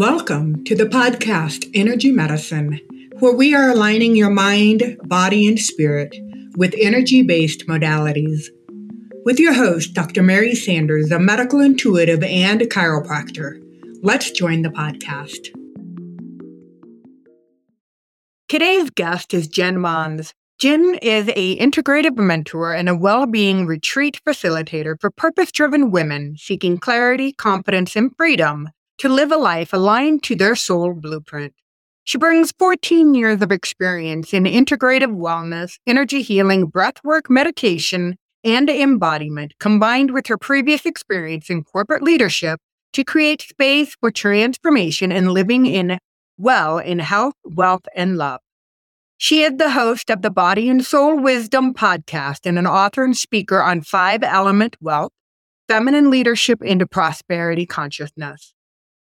Welcome to the podcast Energy Medicine, where we are aligning your mind, body, and spirit with energy based modalities. With your host, Dr. Mary Sanders, a medical intuitive and chiropractor. Let's join the podcast. Today's guest is Jen Mons. Jen is a integrative mentor and a well-being retreat facilitator for purpose-driven women seeking clarity, confidence, and freedom to live a life aligned to their soul blueprint. She brings 14 years of experience in integrative wellness, energy healing, breathwork, meditation, and embodiment, combined with her previous experience in corporate leadership to create space for transformation and living in well in health, wealth, and love. She is the host of the Body and Soul Wisdom podcast and an author and speaker on five element wealth, feminine leadership into prosperity consciousness.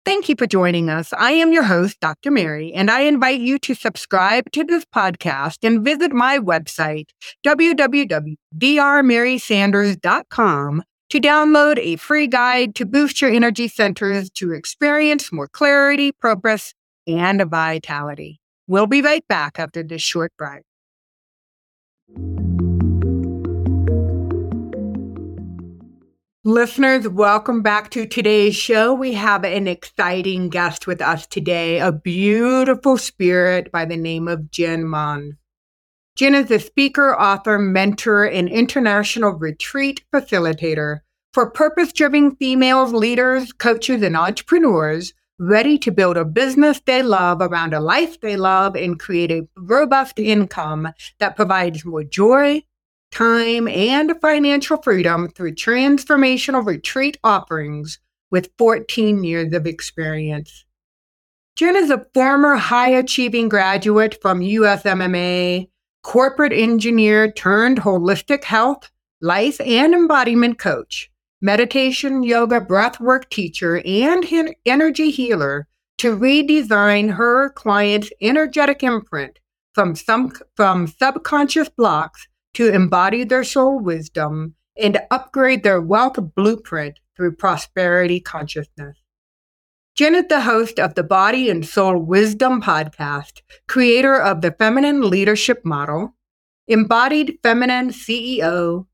Thank you for joining us. I am your host, Dr. Mary, and I invite you to subscribe to this podcast and visit my website, www.drmarysanders.com, to download a free guide to boost your energy centers to experience more clarity, purpose, and vitality. We'll be right back after this short break. Listeners, welcome back to today's show. We have an exciting guest with us today, a beautiful spirit by the name of Jen Mon. Jen is a speaker, author, mentor, and international retreat facilitator for purpose driven females, leaders, coaches, and entrepreneurs ready to build a business they love around a life they love and create a robust income that provides more joy, time, and financial freedom through transformational retreat offerings with 14 years of experience. Jen is a former high achieving graduate from USMMA, corporate engineer turned holistic health, life, and embodiment coach, meditation, yoga, breathwork teacher, and energy healer to redesign her client's energetic imprint from, some, from subconscious blocks to embody their soul wisdom and upgrade their wealth blueprint through prosperity consciousness. Is the host of the Body and Soul Wisdom podcast, creator of the Feminine Leadership Model, Embodied Feminine CEO,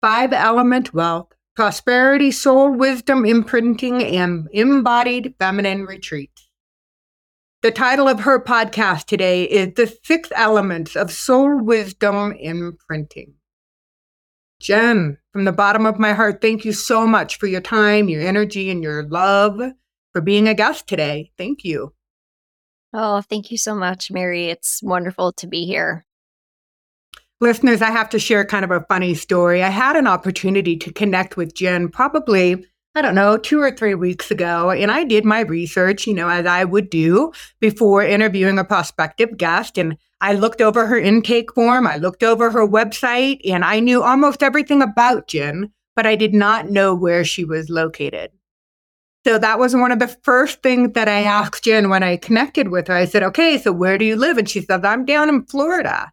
Five Element Wealth, Prosperity Soul Wisdom Imprinting, and Embodied Feminine Retreats. The title of her podcast today is The Six Elements of Soul Wisdom Imprinting. Jen, from the bottom of my heart, thank you so much for your time, your energy, and your love for being a guest today. Thank you. Oh, thank you so much, Mary. It's wonderful to be here. Listeners, I have to share kind of a funny story. I had an opportunity to connect with Jen probably I don't know, two or three weeks ago. And I did my research, you know, as I would do before interviewing a prospective guest. And I looked over her intake form, I looked over her website, and I knew almost everything about Jen, but I did not know where she was located. So that was one of the first things that I asked Jen when I connected with her. I said, okay, so where do you live? And she said, I'm down in Florida.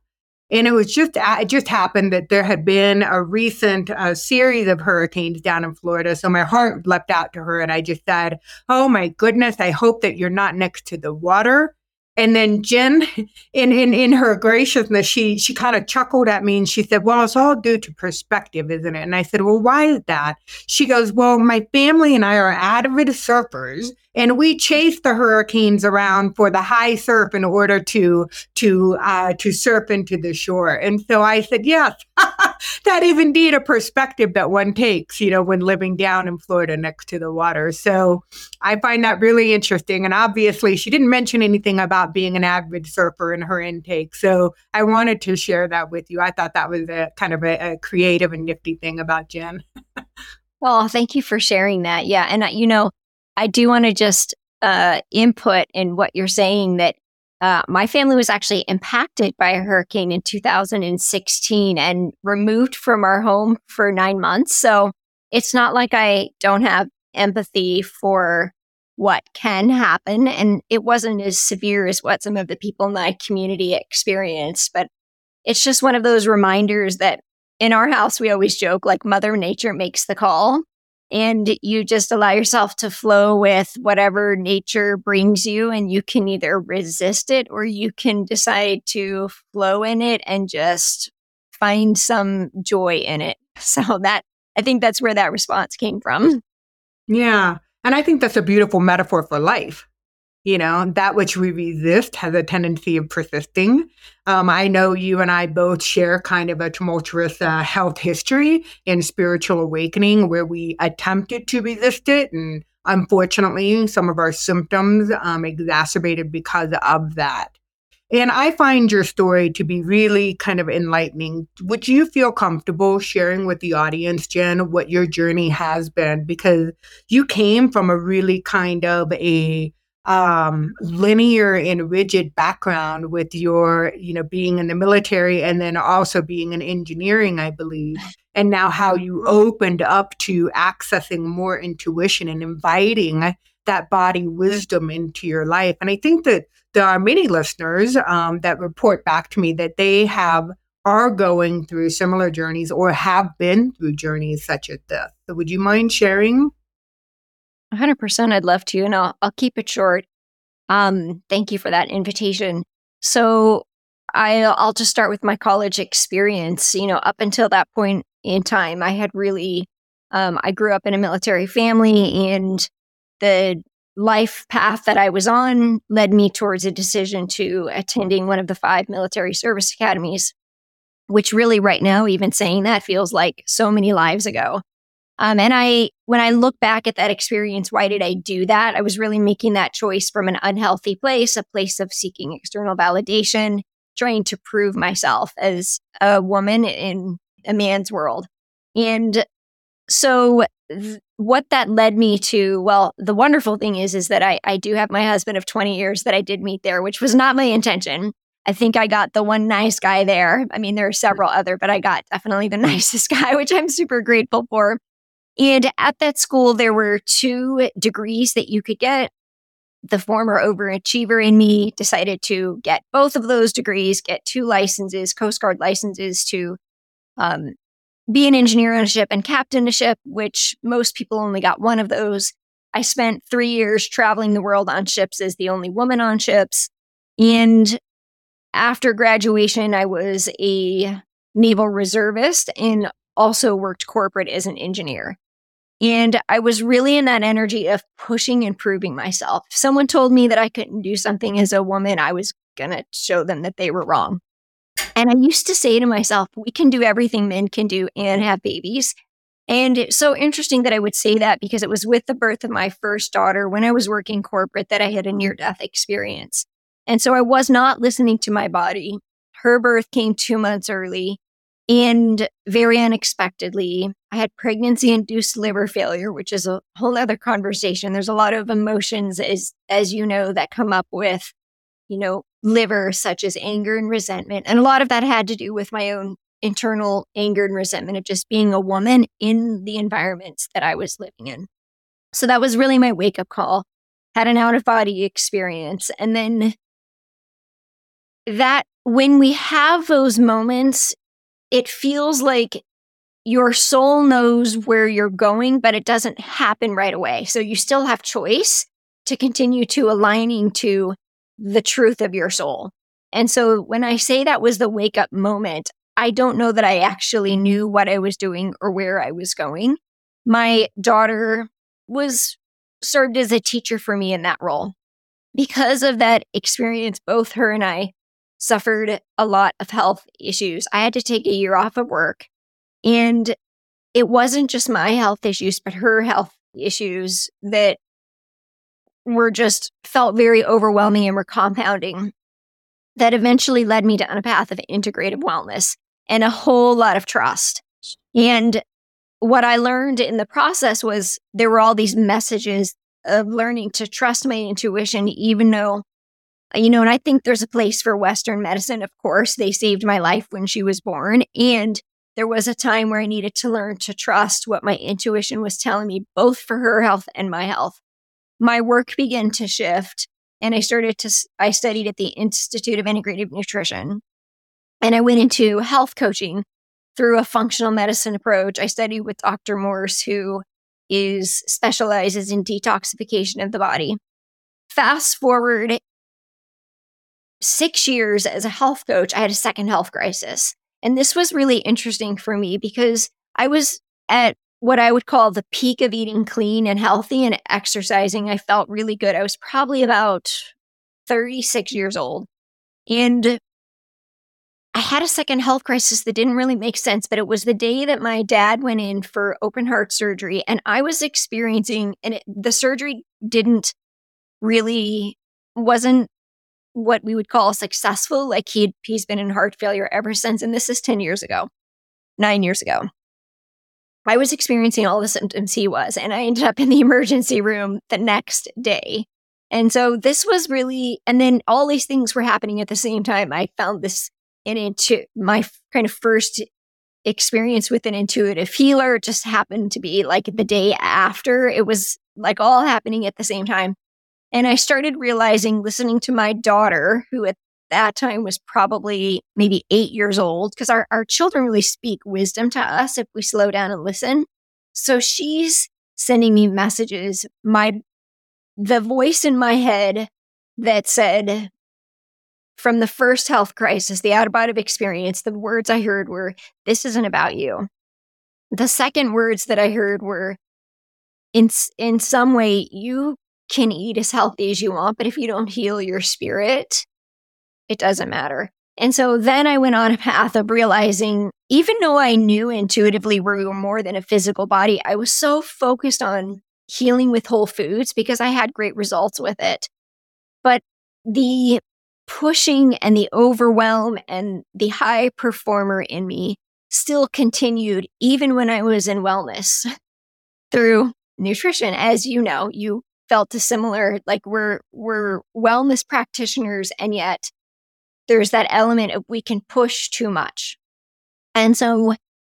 And it was just, it just happened that there had been a recent uh, series of hurricanes down in Florida. So my heart leapt out to her and I just said, Oh my goodness, I hope that you're not next to the water. And then Jen, in, in, in her graciousness, she, she kind of chuckled at me and she said, well, it's all due to perspective, isn't it? And I said, well, why is that? She goes, well, my family and I are avid surfers and we chase the hurricanes around for the high surf in order to to uh, to surf into the shore. And so I said, yes, that is indeed a perspective that one takes, you know, when living down in Florida next to the water. So I find that really interesting. And obviously, she didn't mention anything about being an avid surfer in her intake. So I wanted to share that with you. I thought that was a kind of a, a creative and nifty thing about Jen. well, thank you for sharing that. Yeah. And, you know, I do want to just uh, input in what you're saying that uh, my family was actually impacted by a hurricane in 2016 and removed from our home for nine months. So it's not like I don't have empathy for what can happen. And it wasn't as severe as what some of the people in my community experienced. But it's just one of those reminders that in our house, we always joke like Mother Nature makes the call. And you just allow yourself to flow with whatever nature brings you and you can either resist it or you can decide to flow in it and just find some joy in it. So that i think that's where that response came from. Yeah. And i think that's a beautiful metaphor for life you know, that which we resist has a tendency of persisting. Um, I know you and I both share kind of a tumultuous uh, health history in spiritual awakening where we attempted to resist it. And unfortunately, some of our symptoms um, exacerbated because of that. And I find your story to be really kind of enlightening. Would you feel comfortable sharing with the audience, Jen, what your journey has been? Because you came from a really kind of a um, linear and rigid background with your, you know, being in the military and then also being in engineering, I believe. And now how you opened up to accessing more intuition and inviting that body wisdom into your life. And I think that there are many listeners um, that report back to me that they have are going through similar journeys or have been through journeys such as this. So would you mind sharing? 100% I'd love to, and I'll, I'll keep it short. Um, thank you for that invitation. So I, I'll just start with my college experience. You know, up until that point in time, I had really, um, I grew up in a military family, and the life path that I was on led me towards a decision to attending one of the five military service academies, which really, right now, even saying that feels like so many lives ago. Um, and I, when I look back at that experience, why did I do that? I was really making that choice from an unhealthy place, a place of seeking external validation, trying to prove myself as a woman in a man's world. And so th- what that led me to, well, the wonderful thing is, is that I, I do have my husband of 20 years that I did meet there, which was not my intention. I think I got the one nice guy there. I mean, there are several other, but I got definitely the nicest guy, which I'm super grateful for. And at that school, there were two degrees that you could get. The former overachiever in me decided to get both of those degrees, get two licenses, Coast Guard licenses to um, be an engineer on a ship and captain a ship, which most people only got one of those. I spent three years traveling the world on ships as the only woman on ships. And after graduation, I was a naval reservist and also worked corporate as an engineer. And I was really in that energy of pushing and proving myself. If someone told me that I couldn't do something as a woman, I was going to show them that they were wrong. And I used to say to myself, we can do everything men can do and have babies. And it's so interesting that I would say that because it was with the birth of my first daughter when I was working corporate that I had a near death experience. And so I was not listening to my body. Her birth came two months early. And very unexpectedly, I had pregnancy induced liver failure, which is a whole other conversation. There's a lot of emotions, as, as you know, that come up with, you know, liver, such as anger and resentment. And a lot of that had to do with my own internal anger and resentment of just being a woman in the environments that I was living in. So that was really my wake up call. Had an out of body experience. And then that when we have those moments, it feels like your soul knows where you're going, but it doesn't happen right away. So you still have choice to continue to aligning to the truth of your soul. And so when I say that was the wake up moment, I don't know that I actually knew what I was doing or where I was going. My daughter was served as a teacher for me in that role. Because of that experience, both her and I suffered a lot of health issues. I had to take a year off of work. And it wasn't just my health issues, but her health issues that were just felt very overwhelming and were compounding that eventually led me down a path of integrative wellness and a whole lot of trust. And what I learned in the process was there were all these messages of learning to trust my intuition, even though you know, and I think there's a place for Western medicine. Of course, they saved my life when she was born. And there was a time where I needed to learn to trust what my intuition was telling me, both for her health and my health. My work began to shift and I started to, I studied at the Institute of Integrative Nutrition and I went into health coaching through a functional medicine approach. I studied with Dr. Morse, who is specializes in detoxification of the body. Fast forward six years as a health coach, I had a second health crisis. And this was really interesting for me because I was at what I would call the peak of eating clean and healthy and exercising. I felt really good. I was probably about 36 years old. And I had a second health crisis that didn't really make sense, but it was the day that my dad went in for open heart surgery. And I was experiencing, and it, the surgery didn't really, wasn't what we would call successful. Like he he's been in heart failure ever since. And this is 10 years ago, nine years ago. I was experiencing all the symptoms he was, and I ended up in the emergency room the next day. And so this was really, and then all these things were happening at the same time. I found this in into my kind of first experience with an intuitive healer just happened to be like the day after. It was like all happening at the same time. And I started realizing, listening to my daughter, who at that time was probably maybe eight years old, because our, our children really speak wisdom to us if we slow down and listen. So she's sending me messages. My the voice in my head that said, from the first health crisis, the out of body experience, the words I heard were, This isn't about you. The second words that I heard were, in, in some way, you can eat as healthy as you want, but if you don't heal your spirit, it doesn't matter. And so then I went on a path of realizing, even though I knew intuitively we were more than a physical body, I was so focused on healing with whole foods because I had great results with it. But the pushing and the overwhelm and the high performer in me still continued even when I was in wellness through nutrition. As you know, you felt a similar, like we're, we're wellness practitioners and yet there's that element of we can push too much. And so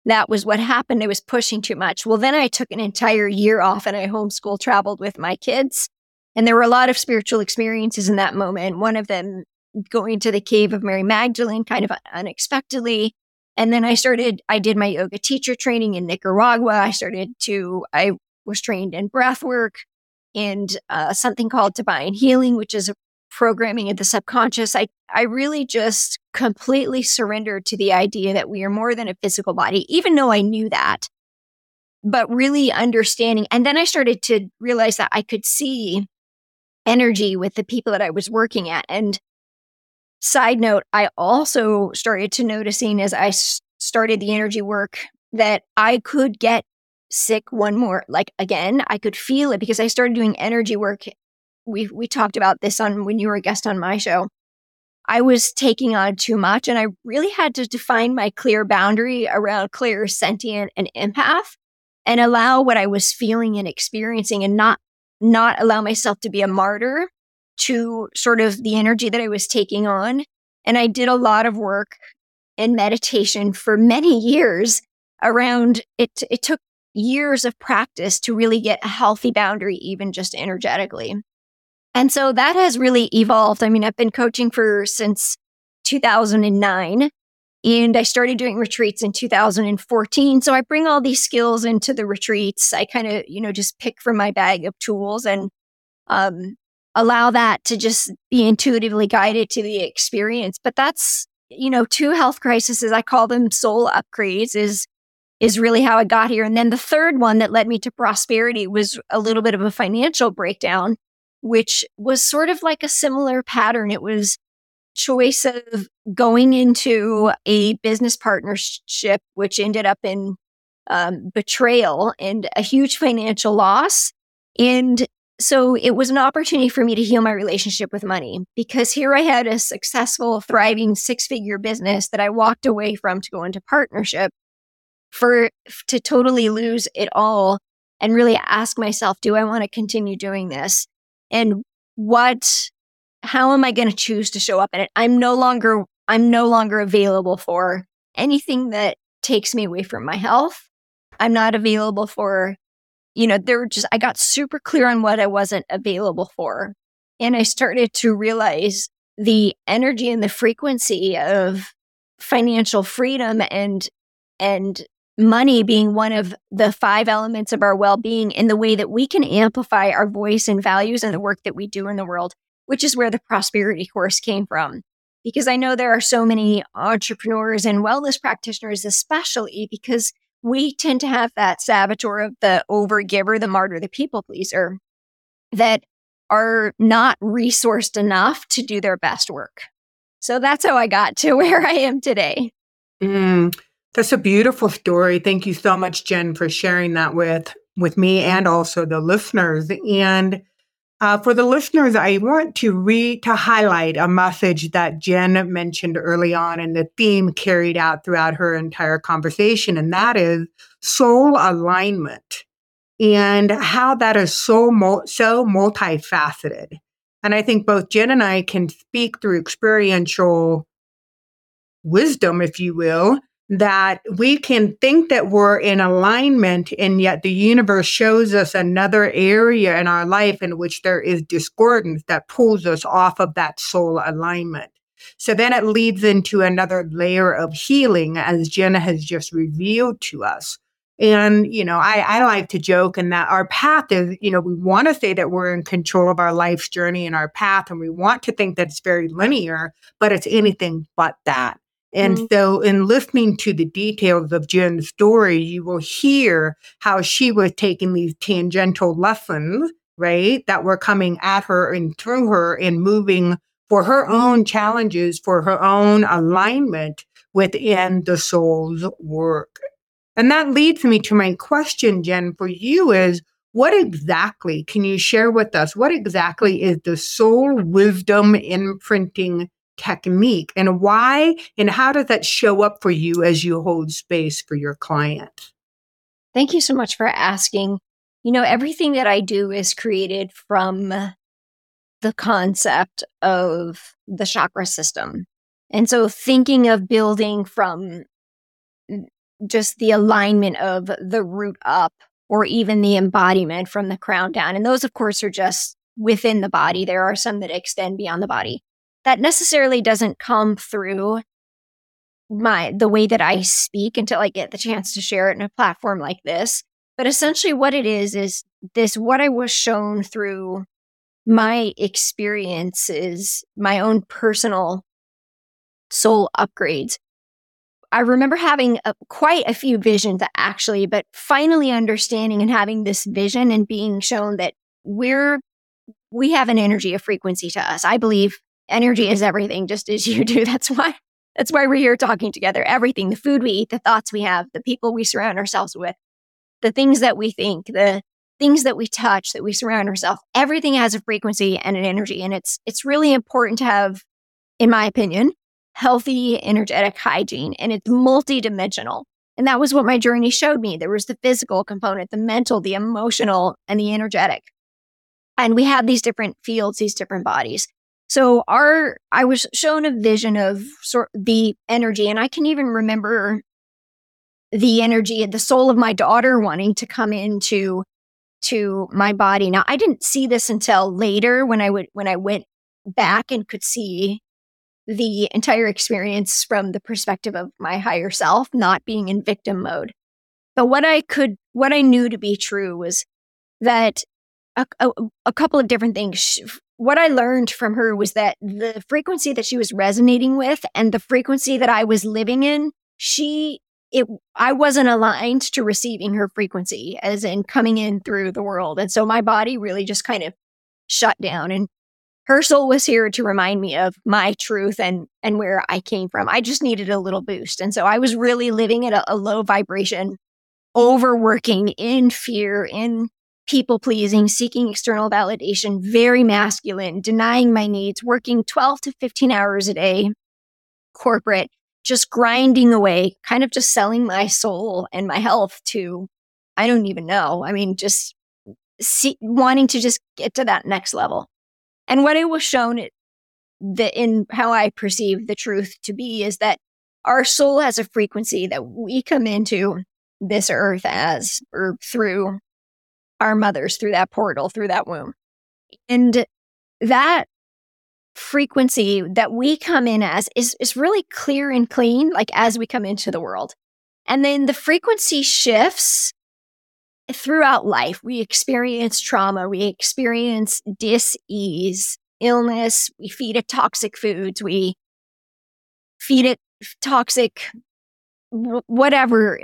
that was what happened. I was pushing too much. Well, then I took an entire year off and I homeschool traveled with my kids. And there were a lot of spiritual experiences in that moment. One of them going to the cave of Mary Magdalene kind of unexpectedly. And then I started, I did my yoga teacher training in Nicaragua. I started to, I was trained in breath work and uh, something called divine healing, which is a programming of the subconscious, I, I really just completely surrendered to the idea that we are more than a physical body, even though I knew that. But really understanding. And then I started to realize that I could see energy with the people that I was working at. And side note, I also started to noticing as I started the energy work that I could get sick one more like again i could feel it because i started doing energy work we we talked about this on when you were a guest on my show. I was taking on too much and I really had to define my clear boundary around clairsentient, and empath and allow what I was feeling and experiencing and not not allow myself to be a martyr to sort of the energy that I was taking on. And I did a lot of work in meditation for many years around it. It took years of practice to really get a healthy boundary, even just energetically. And so that has really evolved. I mean, I've been coaching for since 2009 and I started doing retreats in 2014. So I bring all these skills into the retreats. I kind of, you know, just pick from my bag of tools and um, allow that to just be intuitively guided to the experience. But that's, you know, two health crises, I call them soul upgrades, is is really how I got here. And then the third one that led me to prosperity was a little bit of a financial breakdown which was sort of like a similar pattern. It was choice of going into a business partnership, which ended up in um, betrayal and a huge financial loss. And so it was an opportunity for me to heal my relationship with money because here I had a successful, thriving six figure business that I walked away from to go into partnership for to totally lose it all and really ask myself, do I want to continue doing this? and what how am I going to choose to show up in it? I'm no longer I'm no longer available for anything that takes me away from my health. I'm not available for you know, there were just I got super clear on what I wasn't available for. And I started to realize the energy and the frequency of financial freedom and and money being one of the five elements of our well being in the way that we can amplify our voice and values and the work that we do in the world, which is where the prosperity course came from. Because I know there are so many entrepreneurs and wellness practitioners, especially because we tend to have that saboteur of the overgiver, the martyr, the people pleaser that are not resourced enough to do their best work. So that's how I got to where I am today. Mm, that's a beautiful story. Thank you so much, Jen, for sharing that with with me and also the listeners. And uh, for the listeners, I want to read to highlight a message that Jen mentioned early on, and the theme carried out throughout her entire conversation, and that is soul alignment, and how that is so so multifaceted. And I think both Jen and I can speak through experiential wisdom, if you will, that we can think that we're in alignment, and yet the universe shows us another area in our life in which there is discordance that pulls us off of that soul alignment. So then it leads into another layer of healing, as Jenna has just revealed to us. And, you know, I, I like to joke and that our path is, you know, we want to say that we're in control of our life's journey and our path, and we want to think that it's very linear, but it's anything but that. And mm-hmm. so, in listening to the details of Jen's story, you will hear how she was taking these tangential lessons, right, that were coming at her and through her and moving for her own challenges, for her own alignment within the soul's work. And that leads me to my question, Jen, for you is what exactly can you share with us? What exactly is the soul wisdom imprinting technique and why and how does that show up for you as you hold space for your client? Thank you so much for asking. You know, everything that I do is created from the concept of the chakra system. And so thinking of building from just the alignment of the root up or even the embodiment from the crown down. And those, of course, are just within the body. There are some that extend beyond the body. That necessarily doesn't come through my the way that I speak until I get the chance to share it in a platform like this. But essentially what it is is this what I was shown through my experiences, my own personal soul upgrades I remember having a, quite a few visions actually, but finally understanding and having this vision and being shown that we're, we have an energy, a frequency to us. I believe energy mm-hmm. is everything, just as you do. That's why, that's why we're here talking together. Everything, the food we eat, the thoughts we have, the people we surround ourselves with, the things that we think, the things that we touch, that we surround ourselves, everything has a frequency and an energy. And it's, it's really important to have, in my opinion, healthy energetic hygiene and it's multidimensional. And that was what my journey showed me. There was the physical component, the mental, the emotional, and the energetic. And we have these different fields, these different bodies. So our, I was shown a vision of sort the energy, and I can even remember the energy and the soul of my daughter wanting to come into to my body. Now I didn't see this until later when I would when I went back and could see the entire experience from the perspective of my higher self, not being in victim mode. But what I could, what I knew to be true was that a, a, a couple of different things. What I learned from her was that the frequency that she was resonating with and the frequency that I was living in, she, it, I wasn't aligned to receiving her frequency as in coming in through the world. And so my body really just kind of shut down and her soul was here to remind me of my truth and and where I came from. I just needed a little boost. And so I was really living at a, a low vibration, overworking in fear, in people pleasing, seeking external validation, very masculine, denying my needs, working 12 to 15 hours a day, corporate, just grinding away, kind of just selling my soul and my health to, I don't even know. I mean, just see, wanting to just get to that next level. And what it was shown it, that in how I perceive the truth to be is that our soul has a frequency that we come into this earth as or through our mothers, through that portal, through that womb. And that frequency that we come in as is, is really clear and clean, like as we come into the world. And then the frequency shifts throughout life. We experience trauma, we experience dis-ease, illness, we feed it toxic foods, we feed it toxic whatever,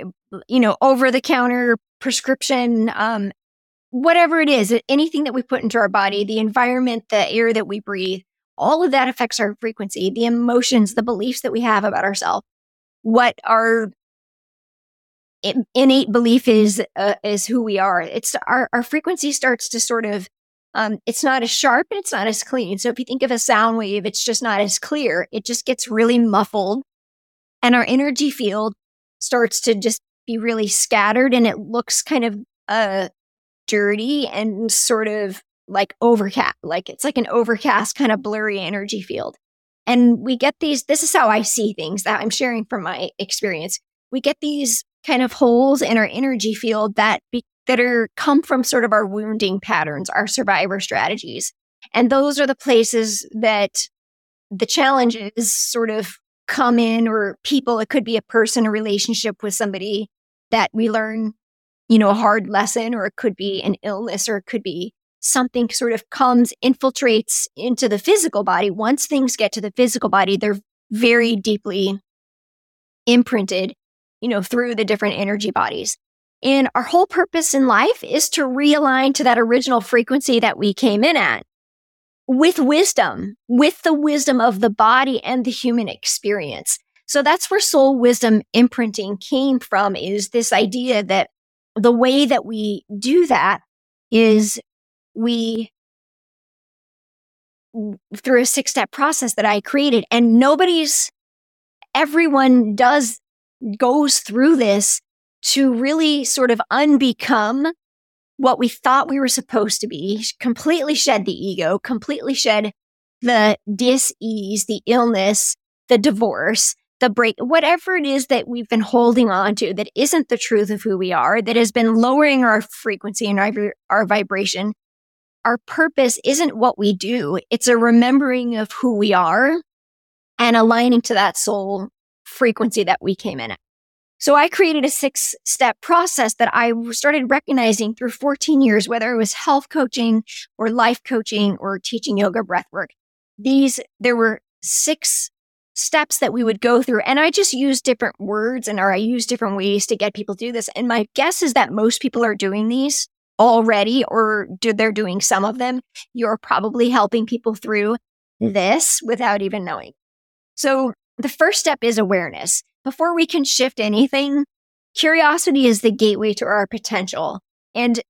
you know, over the counter prescription um whatever it is, anything that we put into our body, the environment, the air that we breathe, all of that affects our frequency, the emotions, the beliefs that we have about ourselves, what our innate belief is uh, is who we are. It's our our frequency starts to sort of um, it's not as sharp and it's not as clean. So if you think of a sound wave, it's just not as clear. It just gets really muffled, and our energy field starts to just be really scattered, and it looks kind of uh dirty and sort of like overcast, like it's like an overcast kind of blurry energy field. And we get these, this is how I see things that I'm sharing from my experience. We get these kind of holes in our energy field that be, that are come from sort of our wounding patterns, our survivor strategies. And those are the places that the challenges sort of come in or people, it could be a person, a relationship with somebody that we learn, you know, a hard lesson, or it could be an illness, or it could be something sort of comes, infiltrates into the physical body. Once things get to the physical body, they're very deeply imprinted you know, through the different energy bodies. And our whole purpose in life is to realign to that original frequency that we came in at with wisdom, with the wisdom of the body and the human experience. So that's where soul wisdom imprinting came from is this idea that the way that we do that is we through a six step process that I created and nobody's everyone does goes through this to really sort of unbecome what we thought we were supposed to be, completely shed the ego, completely shed the dis-ease, the illness, the divorce, the break, whatever it is that we've been holding on to that isn't the truth of who we are, that has been lowering our frequency and our, our vibration. Our purpose isn't what we do. It's a remembering of who we are and aligning to that soul frequency that we came in at. So I created a six step process that I started recognizing through 14 years, whether it was health coaching or life coaching or teaching yoga breath work. These, there were six steps that we would go through. And I just use different words and or I use different ways to get people to do this. And my guess is that most people are doing these already or they're doing some of them. You're probably helping people through mm. this without even knowing. So the first step is awareness. Before we can shift anything, curiosity is the gateway to our potential. And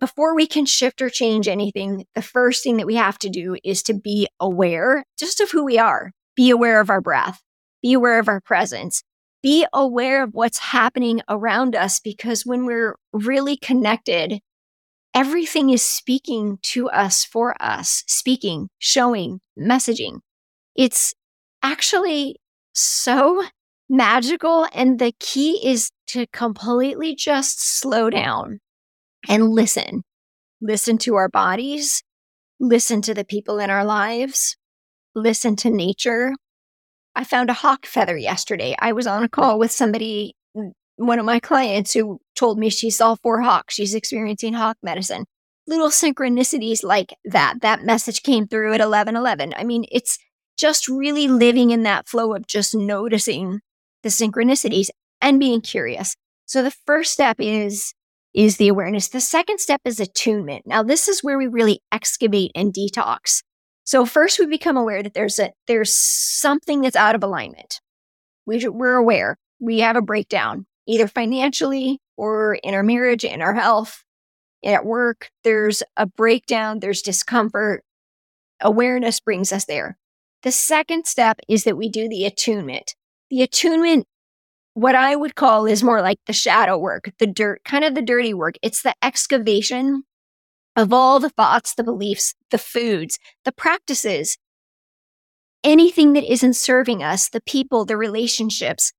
before we can shift or change anything, the first thing that we have to do is to be aware just of who we are. Be aware of our breath. Be aware of our presence. Be aware of what's happening around us because when we're really connected, everything is speaking to us for us, speaking, showing, messaging. It's actually so magical. And the key is to completely just slow down and listen. Listen to our bodies, listen to the people in our lives, listen to nature. I found a hawk feather yesterday. I was on a call with somebody, one of my clients, who told me she saw four hawks. She's experiencing hawk medicine. Little synchronicities like that. That message came through at 1111. I mean, it's just really living in that flow of just noticing the synchronicities and being curious. So the first step is is the awareness. The second step is attunement. Now this is where we really excavate and detox. So first we become aware that there's a there's something that's out of alignment. We, we're aware we have a breakdown either financially or in our marriage, in our health, at work. There's a breakdown. There's discomfort. Awareness brings us there. The second step is that we do the attunement. The attunement, what I would call is more like the shadow work, the dirt, kind of the dirty work. It's the excavation of all the thoughts, the beliefs, the foods, the practices, anything that isn't serving us, the people, the relationships.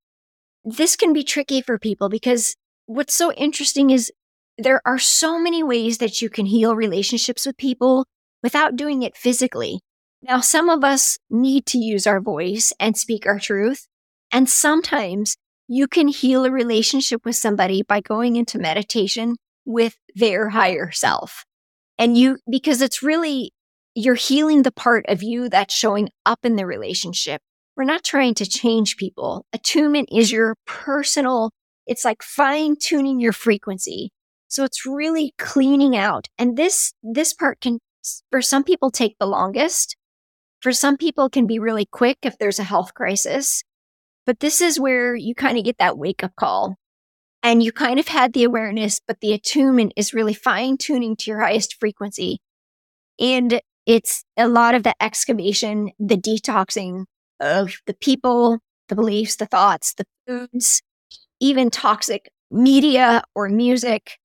This can be tricky for people because what's so interesting is there are so many ways that you can heal relationships with people without doing it physically. Now, some of us need to use our voice and speak our truth. And sometimes You can heal a relationship with somebody by going into meditation with their higher self. And you, because it's really, you're healing the part of you that's showing up in the relationship. We're not trying to change people. Attunement is your personal, it's like fine tuning your frequency. So it's really cleaning out. And this, this part can, for some people, take the longest. For some people, can be really quick if there's a health crisis. But this is where you kind of get that wake up call and you kind of had the awareness, but the attunement is really fine tuning to your highest frequency. And it's a lot of the excavation, the detoxing of the people, the beliefs, the thoughts, the foods, even toxic media or music,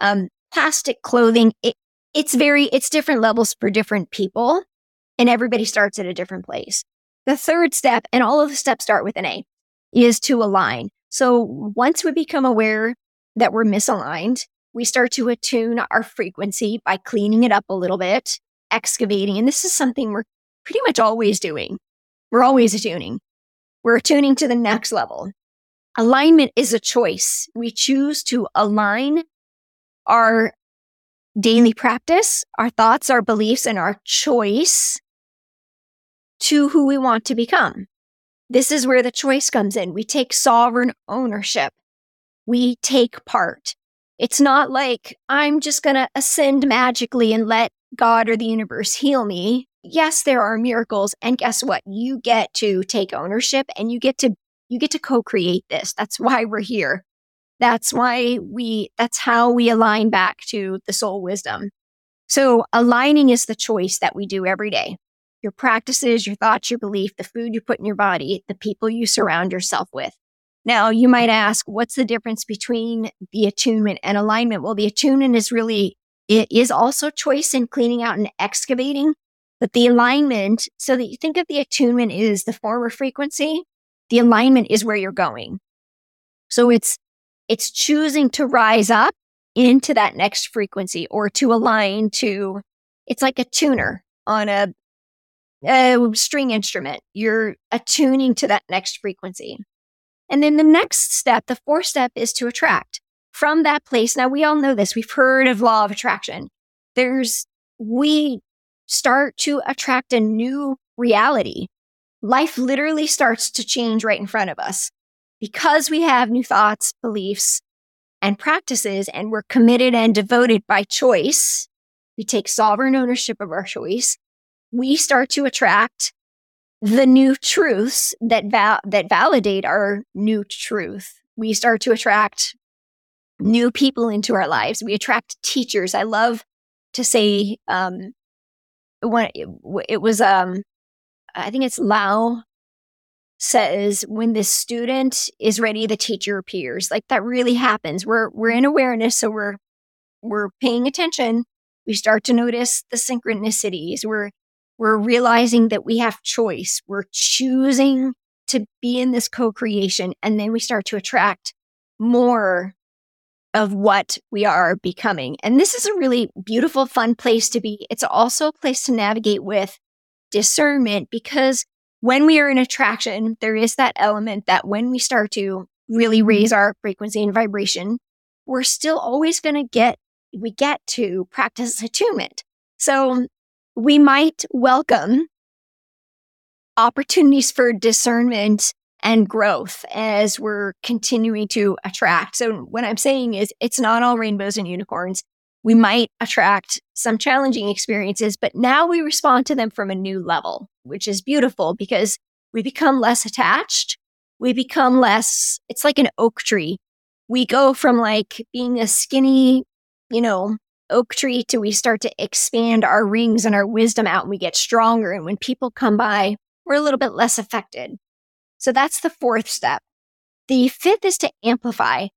um, plastic clothing. It, it's very, it's different levels for different people and everybody starts at a different place. The third step, and all of the steps start with an A, is to align. So once we become aware that we're misaligned, we start to attune our frequency by cleaning it up a little bit, excavating. And this is something we're pretty much always doing. We're always attuning. We're attuning to the next level. Alignment is a choice. We choose to align our daily practice, our thoughts, our beliefs, and our choice to who we want to become. This is where the choice comes in. We take sovereign ownership. We take part. It's not like I'm just going to ascend magically and let God or the universe heal me. Yes, there are miracles. And guess what? You get to take ownership and you get to, you get to co-create this. That's why we're here. That's why we, that's how we align back to the soul wisdom. So aligning is the choice that we do every day your practices, your thoughts, your belief, the food you put in your body, the people you surround yourself with. Now, you might ask, what's the difference between the attunement and alignment? Well, the attunement is really, it is also choice in cleaning out and excavating, but the alignment, so that you think of the attunement is the former frequency, the alignment is where you're going. So it's, it's choosing to rise up into that next frequency or to align to, it's like a tuner on a, a string instrument. You're attuning to that next frequency. And then the next step, the fourth step is to attract from that place. Now we all know this. We've heard of law of attraction. There's, we start to attract a new reality. Life literally starts to change right in front of us because we have new thoughts, beliefs, and practices, and we're committed and devoted by choice. We take sovereign ownership of our choice we start to attract the new truths that val- that validate our new truth. We start to attract new people into our lives. We attract teachers. I love to say um, when it, it was um, I think it's Lao says when the student is ready, the teacher appears. Like that really happens. We're we're in awareness, so we're we're paying attention. We start to notice the synchronicities. We're we're realizing that we have choice. We're choosing to be in this co creation. And then we start to attract more of what we are becoming. And this is a really beautiful, fun place to be. It's also a place to navigate with discernment because when we are in attraction, there is that element that when we start to really mm-hmm. raise our frequency and vibration, we're still always going to get, we get to practice attunement. So we might welcome opportunities for discernment and growth as we're continuing to attract. So what I'm saying is it's not all rainbows and unicorns. We might attract some challenging experiences, but now we respond to them from a new level, which is beautiful because we become less attached. We become less, it's like an oak tree. We go from like being a skinny, you know, oak tree till we start to expand our rings and our wisdom out and we get stronger. And when people come by, we're a little bit less affected. So that's the fourth step. The fifth is to amplify.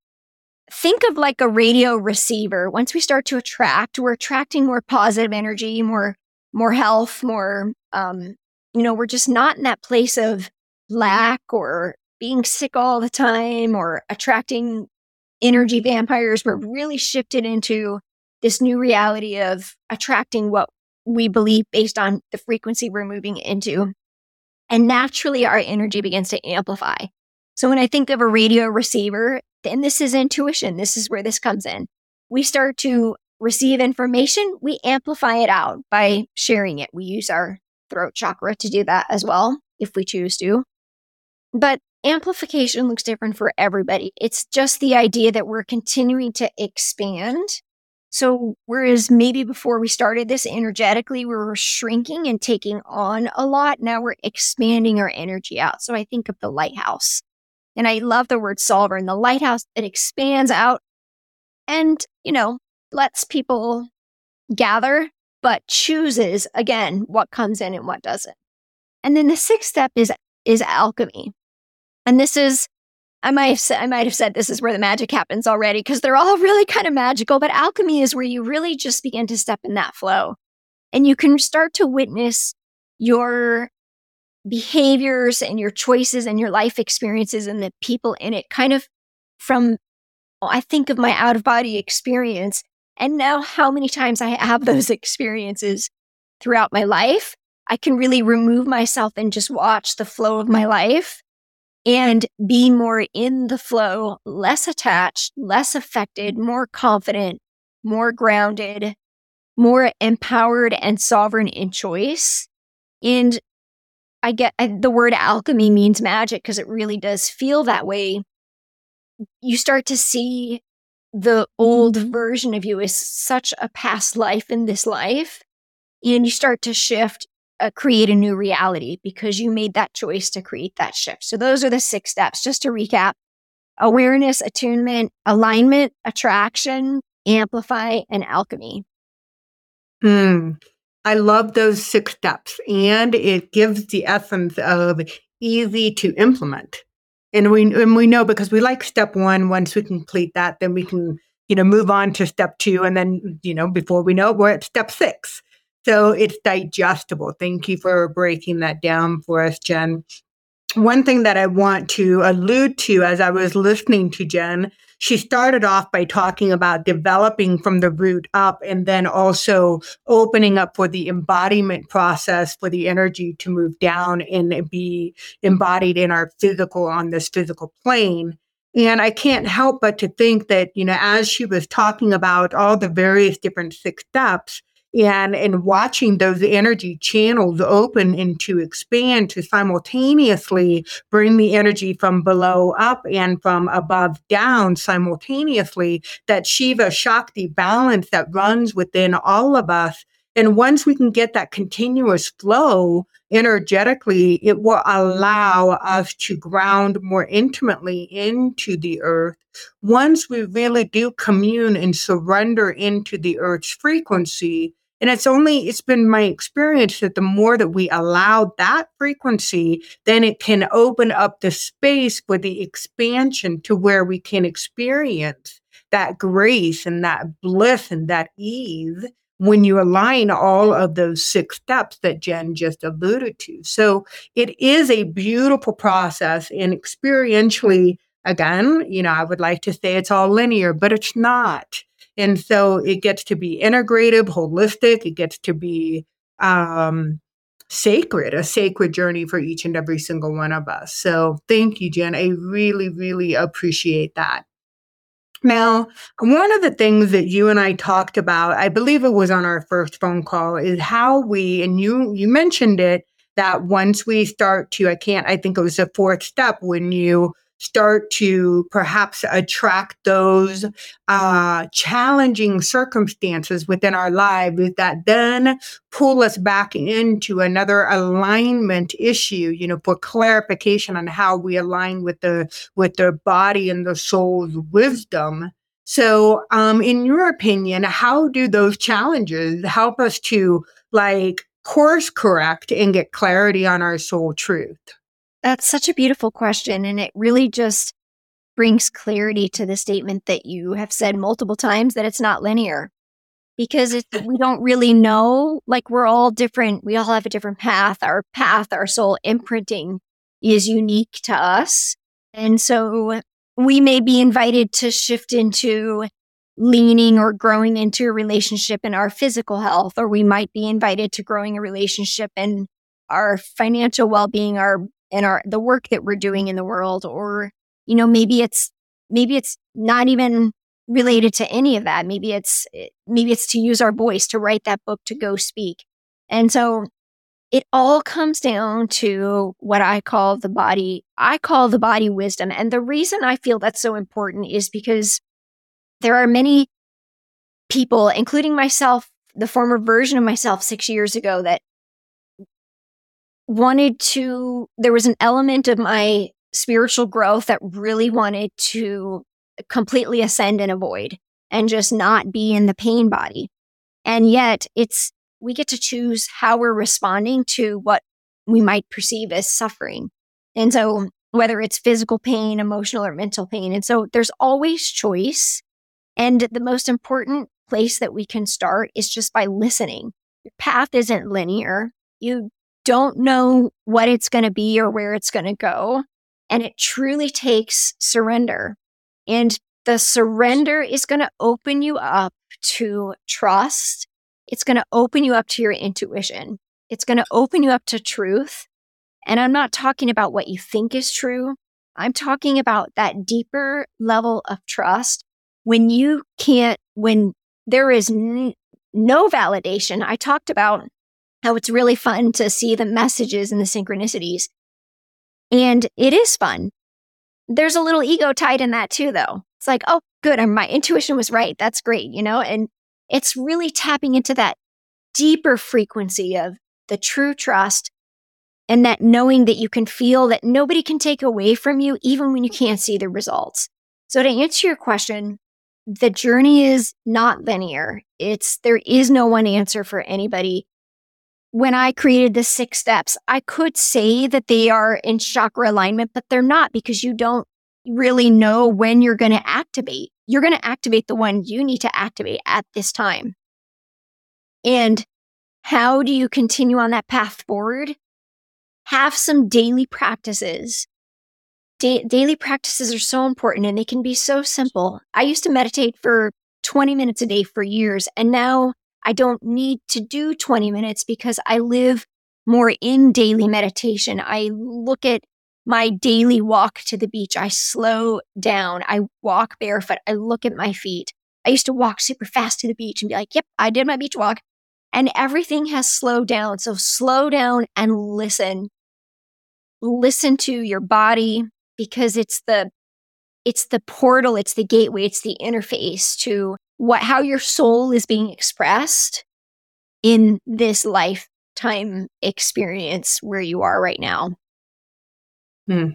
Think of like a radio receiver. Once we start to attract, we're attracting more positive energy, more, more health, more, um, you know, we're just not in that place of lack or being sick all the time or attracting energy vampires. We're really shifted into this new reality of attracting what we believe based on the frequency we're moving into. And naturally, our energy begins to amplify. So when I think of a radio receiver, and this is intuition, this is where this comes in. We start to receive information, we amplify it out by sharing it. We use our throat chakra to do that as well, if we choose to. But amplification looks different for everybody. It's just the idea that we're continuing to expand. So, whereas maybe before we started this energetically, we were shrinking and taking on a lot, now we're expanding our energy out. So, I think of the lighthouse. And I love the word sovereign. The lighthouse, it expands out and, you know, lets people gather, but chooses again what comes in and what doesn't. And then the sixth step is is alchemy. And this is I might have said, I might have said this is where the magic happens already because they're all really kind of magical, but alchemy is where you really just begin to step in that flow. And you can start to witness your behaviors and your choices and your life experiences and the people in it kind of from I think of my out of body experience and now how many times I have those experiences throughout my life. I can really remove myself and just watch the flow of my life and be more in the flow, less attached, less affected, more confident, more grounded, more empowered and sovereign in choice. And I get the word alchemy means magic because it really does feel that way. You start to see the old mm-hmm. version of you as such a past life in this life. And you start to shift, uh, create a new reality because you made that choice to create that shift. So those are the six steps. Just to recap awareness, attunement, alignment, attraction, amplify, and alchemy. Hmm. I love those six steps and it gives the essence of easy to implement. And we and we know because we like step one, once we complete that, then we can, you know, move on to step two. And then, you know, before we know it, we're at step six. So it's digestible. Thank you for breaking that down for us, Jen. One thing that I want to allude to as I was listening to Jen she started off by talking about developing from the root up and then also opening up for the embodiment process for the energy to move down and be embodied in our physical on this physical plane. And I can't help but to think that, you know, as she was talking about all the various different six steps, and and watching those energy channels open and to expand to simultaneously bring the energy from below up and from above down simultaneously that shiva shakti balance that runs within all of us and once we can get that continuous flow energetically, it will allow us to ground more intimately into the earth. Once we really do commune and surrender into the earth's frequency, and it's only, it's been my experience that the more that we allow that frequency, then it can open up the space for the expansion to where we can experience that grace and that bliss and that ease when you align all of those six steps that Jen just alluded to. So it is a beautiful process and experientially, again, you know, I would like to say it's all linear, but it's not. And so it gets to be integrative, holistic, it gets to be um, sacred, a sacred journey for each and every single one of us. So thank you, Jen. I really, really appreciate that. Now, one of the things that you and I talked about, I believe it was on our first phone call, is how we, and you you mentioned it, that once we start to, I can't, I think it was the fourth step when you start to perhaps attract those uh, challenging circumstances within our lives that then pull us back into another alignment issue you know for clarification on how we align with the with the body and the soul's wisdom. So um in your opinion how do those challenges help us to like course correct and get clarity on our soul truth that's such a beautiful question. And it really just brings clarity to the statement that you have said multiple times that it's not linear because it, we don't really know. Like we're all different. We all have a different path. Our path, our soul imprinting is unique to us. And so we may be invited to shift into leaning or growing into a relationship in our physical health, or we might be invited to growing a relationship in our financial well being, our and our the work that we're doing in the world or you know maybe it's maybe it's not even related to any of that maybe it's maybe it's to use our voice to write that book to go speak and so it all comes down to what I call the body. I call the body wisdom. And the reason I feel that's so important is because there are many people, including myself, the former version of myself six years ago, that wanted to, there was an element of my spiritual growth that really wanted to completely ascend and avoid and just not be in the pain body. And yet it's we get to choose how we're responding to what we might perceive as suffering. And so, whether it's physical pain, emotional, or mental pain. And so, there's always choice. And the most important place that we can start is just by listening. Your path isn't linear. You don't know what it's going to be or where it's going to go. And it truly takes surrender. And the surrender is going to open you up to trust it's going to open you up to your intuition. It's going to open you up to truth. And I'm not talking about what you think is true. I'm talking about that deeper level of trust when you can't, when there is n- no validation. I talked about how it's really fun to see the messages and the synchronicities. And it is fun. There's a little ego tied in that too, though. It's like, oh, good. My intuition was right. That's great, you know? And it's really tapping into that deeper frequency of the true trust and that knowing that you can feel that nobody can take away from you, even when you can't see the results. So to answer your question, the journey is not linear. It's, there is no one answer for anybody. When I created the six steps, I could say that they are in chakra alignment, but they're not because you don't really know when you're going to activate you're going to activate the one you need to activate at this time. And how do you continue on that path forward? Have some daily practices. Da- daily practices are so important and they can be so simple. I used to meditate for 20 minutes a day for years, and now I don't need to do 20 minutes because I live more in daily meditation. I look at my daily walk to the beach. I slow down. I walk barefoot. I look at my feet. I used to walk super fast to the beach and be like, yep, I did my beach walk. And everything has slowed down. So slow down and listen. Listen to your body because it's the it's the portal, it's the gateway, it's the interface to what how your soul is being expressed in this lifetime experience where you are right now. Hmm.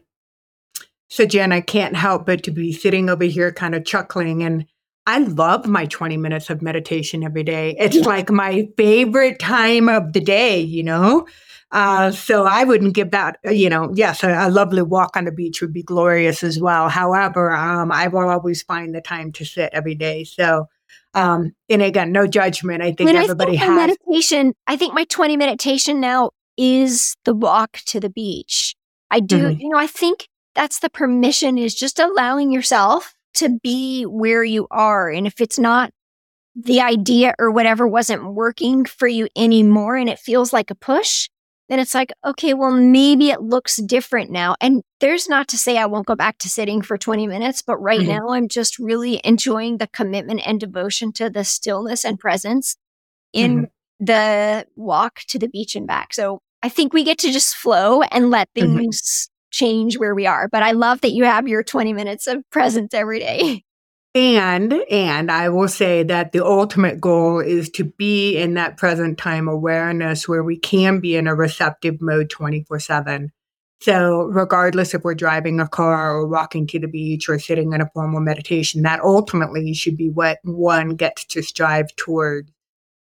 So, Jen, I can't help but to be sitting over here kind of chuckling. And I love my 20 minutes of meditation every day. It's yeah. like my favorite time of the day, you know? Uh, so I wouldn't give that, uh, you know, yes, a, a, lovely walk on the beach would be glorious as well. However, um, I will always find the time to sit every day. So, um, and again, no judgment. I think when everybody I think has meditation. I think my 20 meditation now is the walk to the beach. I do, mm-hmm. you know, I think that's the permission is just allowing yourself to be where you are. And if it's not the idea or whatever wasn't working for you anymore and it feels like a push, then it's like, okay, well, maybe it looks different now. And there's not to say I won't go back to sitting for 20 minutes, but right mm-hmm. now I'm just really enjoying the commitment and devotion to the stillness and presence in mm-hmm. the walk to the beach and back. So I think we get to just flow and let mm-hmm. things mm-hmm. change where we are. But I love that you have your 20 minutes of presence every day. And and I will say that the ultimate goal is to be in that present time awareness where we can be in a receptive mode 24/7. So regardless if we're driving a car or walking to the beach or sitting in a formal meditation, that ultimately should be what one gets to strive toward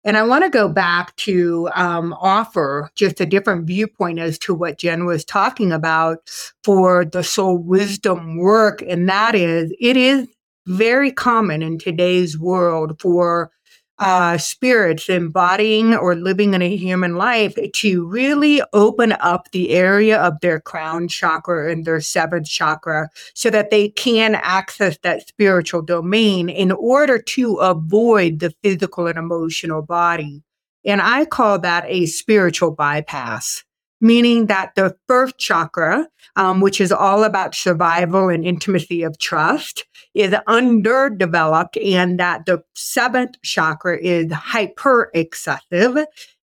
and I want to go back to um, offer just a different viewpoint as to what Jen was talking about for the soul wisdom work. And that is, it is very common in today's world for uh, spirits embodying or living in a human life to really open up the area of their crown chakra and their seventh chakra so that they can access that spiritual domain in order to avoid the physical and emotional body. And I call that a spiritual bypass meaning that the first chakra, um, which is all about survival and intimacy of trust, is underdeveloped, and that the seventh chakra is hyper excessive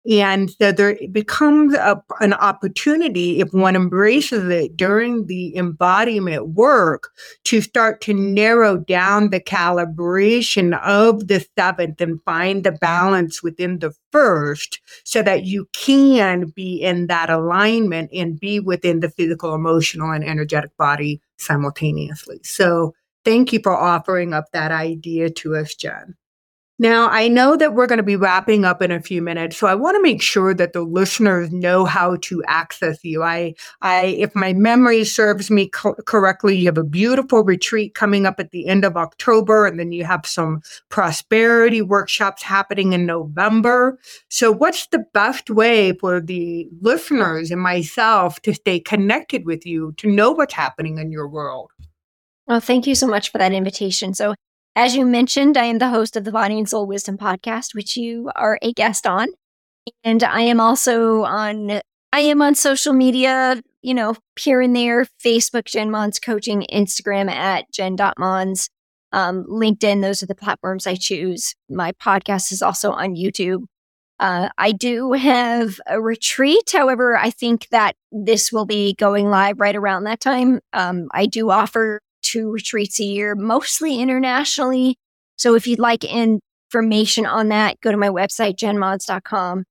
and so there becomes a, an opportunity if one embraces it during the embodiment work to start to narrow down the calibration of the seventh and find the balance within the first so that you can be in that alignment and be within the physical, emotional, and energetic body simultaneously. So thank you for offering up that idea to us, Jen. Now, I know that we're going to be wrapping up in a few minutes, so I want to make sure that the listeners know how to access you. I, I, if my memory serves me co- correctly, you have a beautiful retreat coming up at the end of October, and then you have some prosperity workshops happening in November. So, what's the best way for the listeners and myself to stay connected with you, to know what's happening in your world? Well, thank you so much for that invitation. So, as you mentioned, I am the host of the Body and Soul Wisdom podcast, which you are a guest on. And I am also on, I am on social media, you know, here and there, Facebook, Jen Mons Coaching, Instagram at jen.mons, um, LinkedIn. Those are the platforms I choose. My podcast is also on YouTube. Uh, I do have a retreat. However, I think that this will be going live right around that time. Um, I do offer two retreats a year, mostly internationally. So if you'd like information on that, go to my website, jenmons.com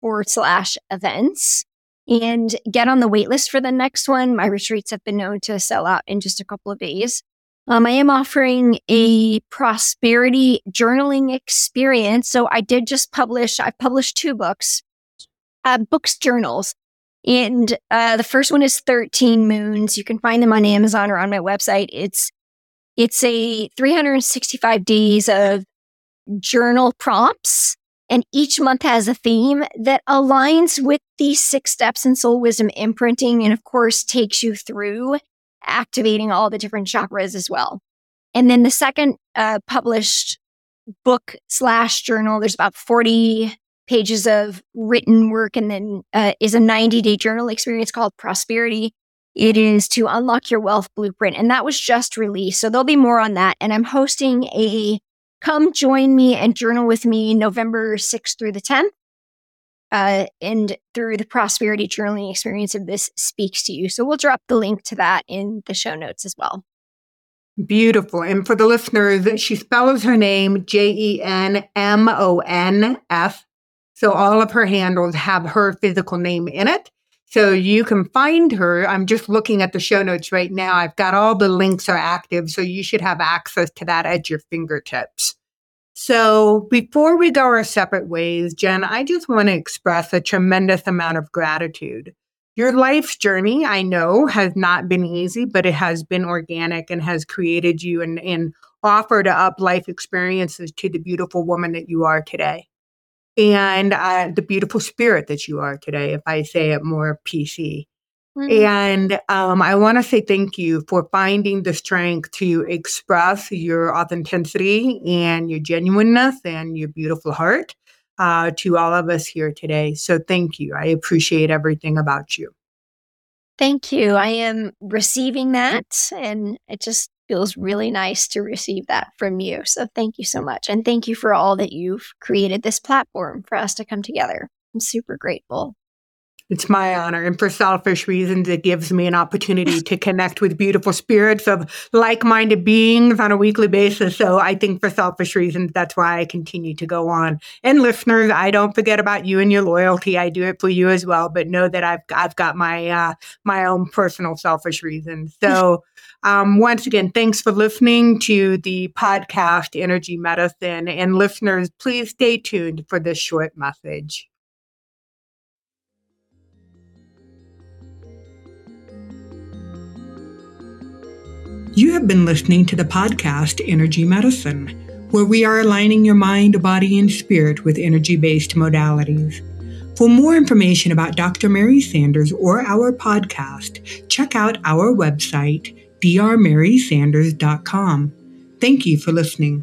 forward slash events and get on the waitlist for the next one. My retreats have been known to sell out in just a couple of days. Um, I am offering a prosperity journaling experience. So I did just publish, I published two books, uh, books journals. And uh, the first one is 13 Moons. You can find them on Amazon or on my website. It's it's a 365 days of journal prompts, and each month has a theme that aligns with the six steps in soul wisdom imprinting, and of course takes you through activating all the different chakras as well. And then the second uh, published book slash journal, there's about 40 pages of written work and then uh, is a 90 day journal experience called Prosperity. It is to unlock your wealth blueprint. And that was just released. So there'll be more on that. And I'm hosting a come join me and journal with me November 6th through the 10th. Uh, and through the prosperity journaling experience of this speaks to you. So we'll drop the link to that in the show notes as well. Beautiful. And for the listeners, she spells her name J E N M O N S so all of her handles have her physical name in it. So you can find her. I'm just looking at the show notes right now. I've got all the links are active. So you should have access to that at your fingertips. So before we go our separate ways, Jen, I just want to express a tremendous amount of gratitude. Your life's journey, I know, has not been easy, but it has been organic and has created you and, and offered up life experiences to the beautiful woman that you are today and uh, the beautiful spirit that you are today, if I say it more PC. Mm-hmm. And um, I want to say thank you for finding the strength to express your authenticity and your genuineness and your beautiful heart uh, to all of us here today. So thank you. I appreciate everything about you. Thank you. I am receiving that, and it just feels really nice to receive that from you. So thank you so much. And thank you for all that you've created this platform for us to come together. I'm super grateful. It's my honor. And for selfish reasons, it gives me an opportunity to connect with beautiful spirits of like minded beings on a weekly basis. So I think for selfish reasons, that's why I continue to go on. And listeners, I don't forget about you and your loyalty. I do it for you as well, but know that I've, I've got my, uh, my own personal selfish reasons. So, um, once again, thanks for listening to the podcast Energy Medicine. And listeners, please stay tuned for this short message. You have been listening to the podcast Energy Medicine, where we are aligning your mind, body, and spirit with energy based modalities. For more information about Dr. Mary Sanders or our podcast, check out our website, drmarysanders.com. Thank you for listening.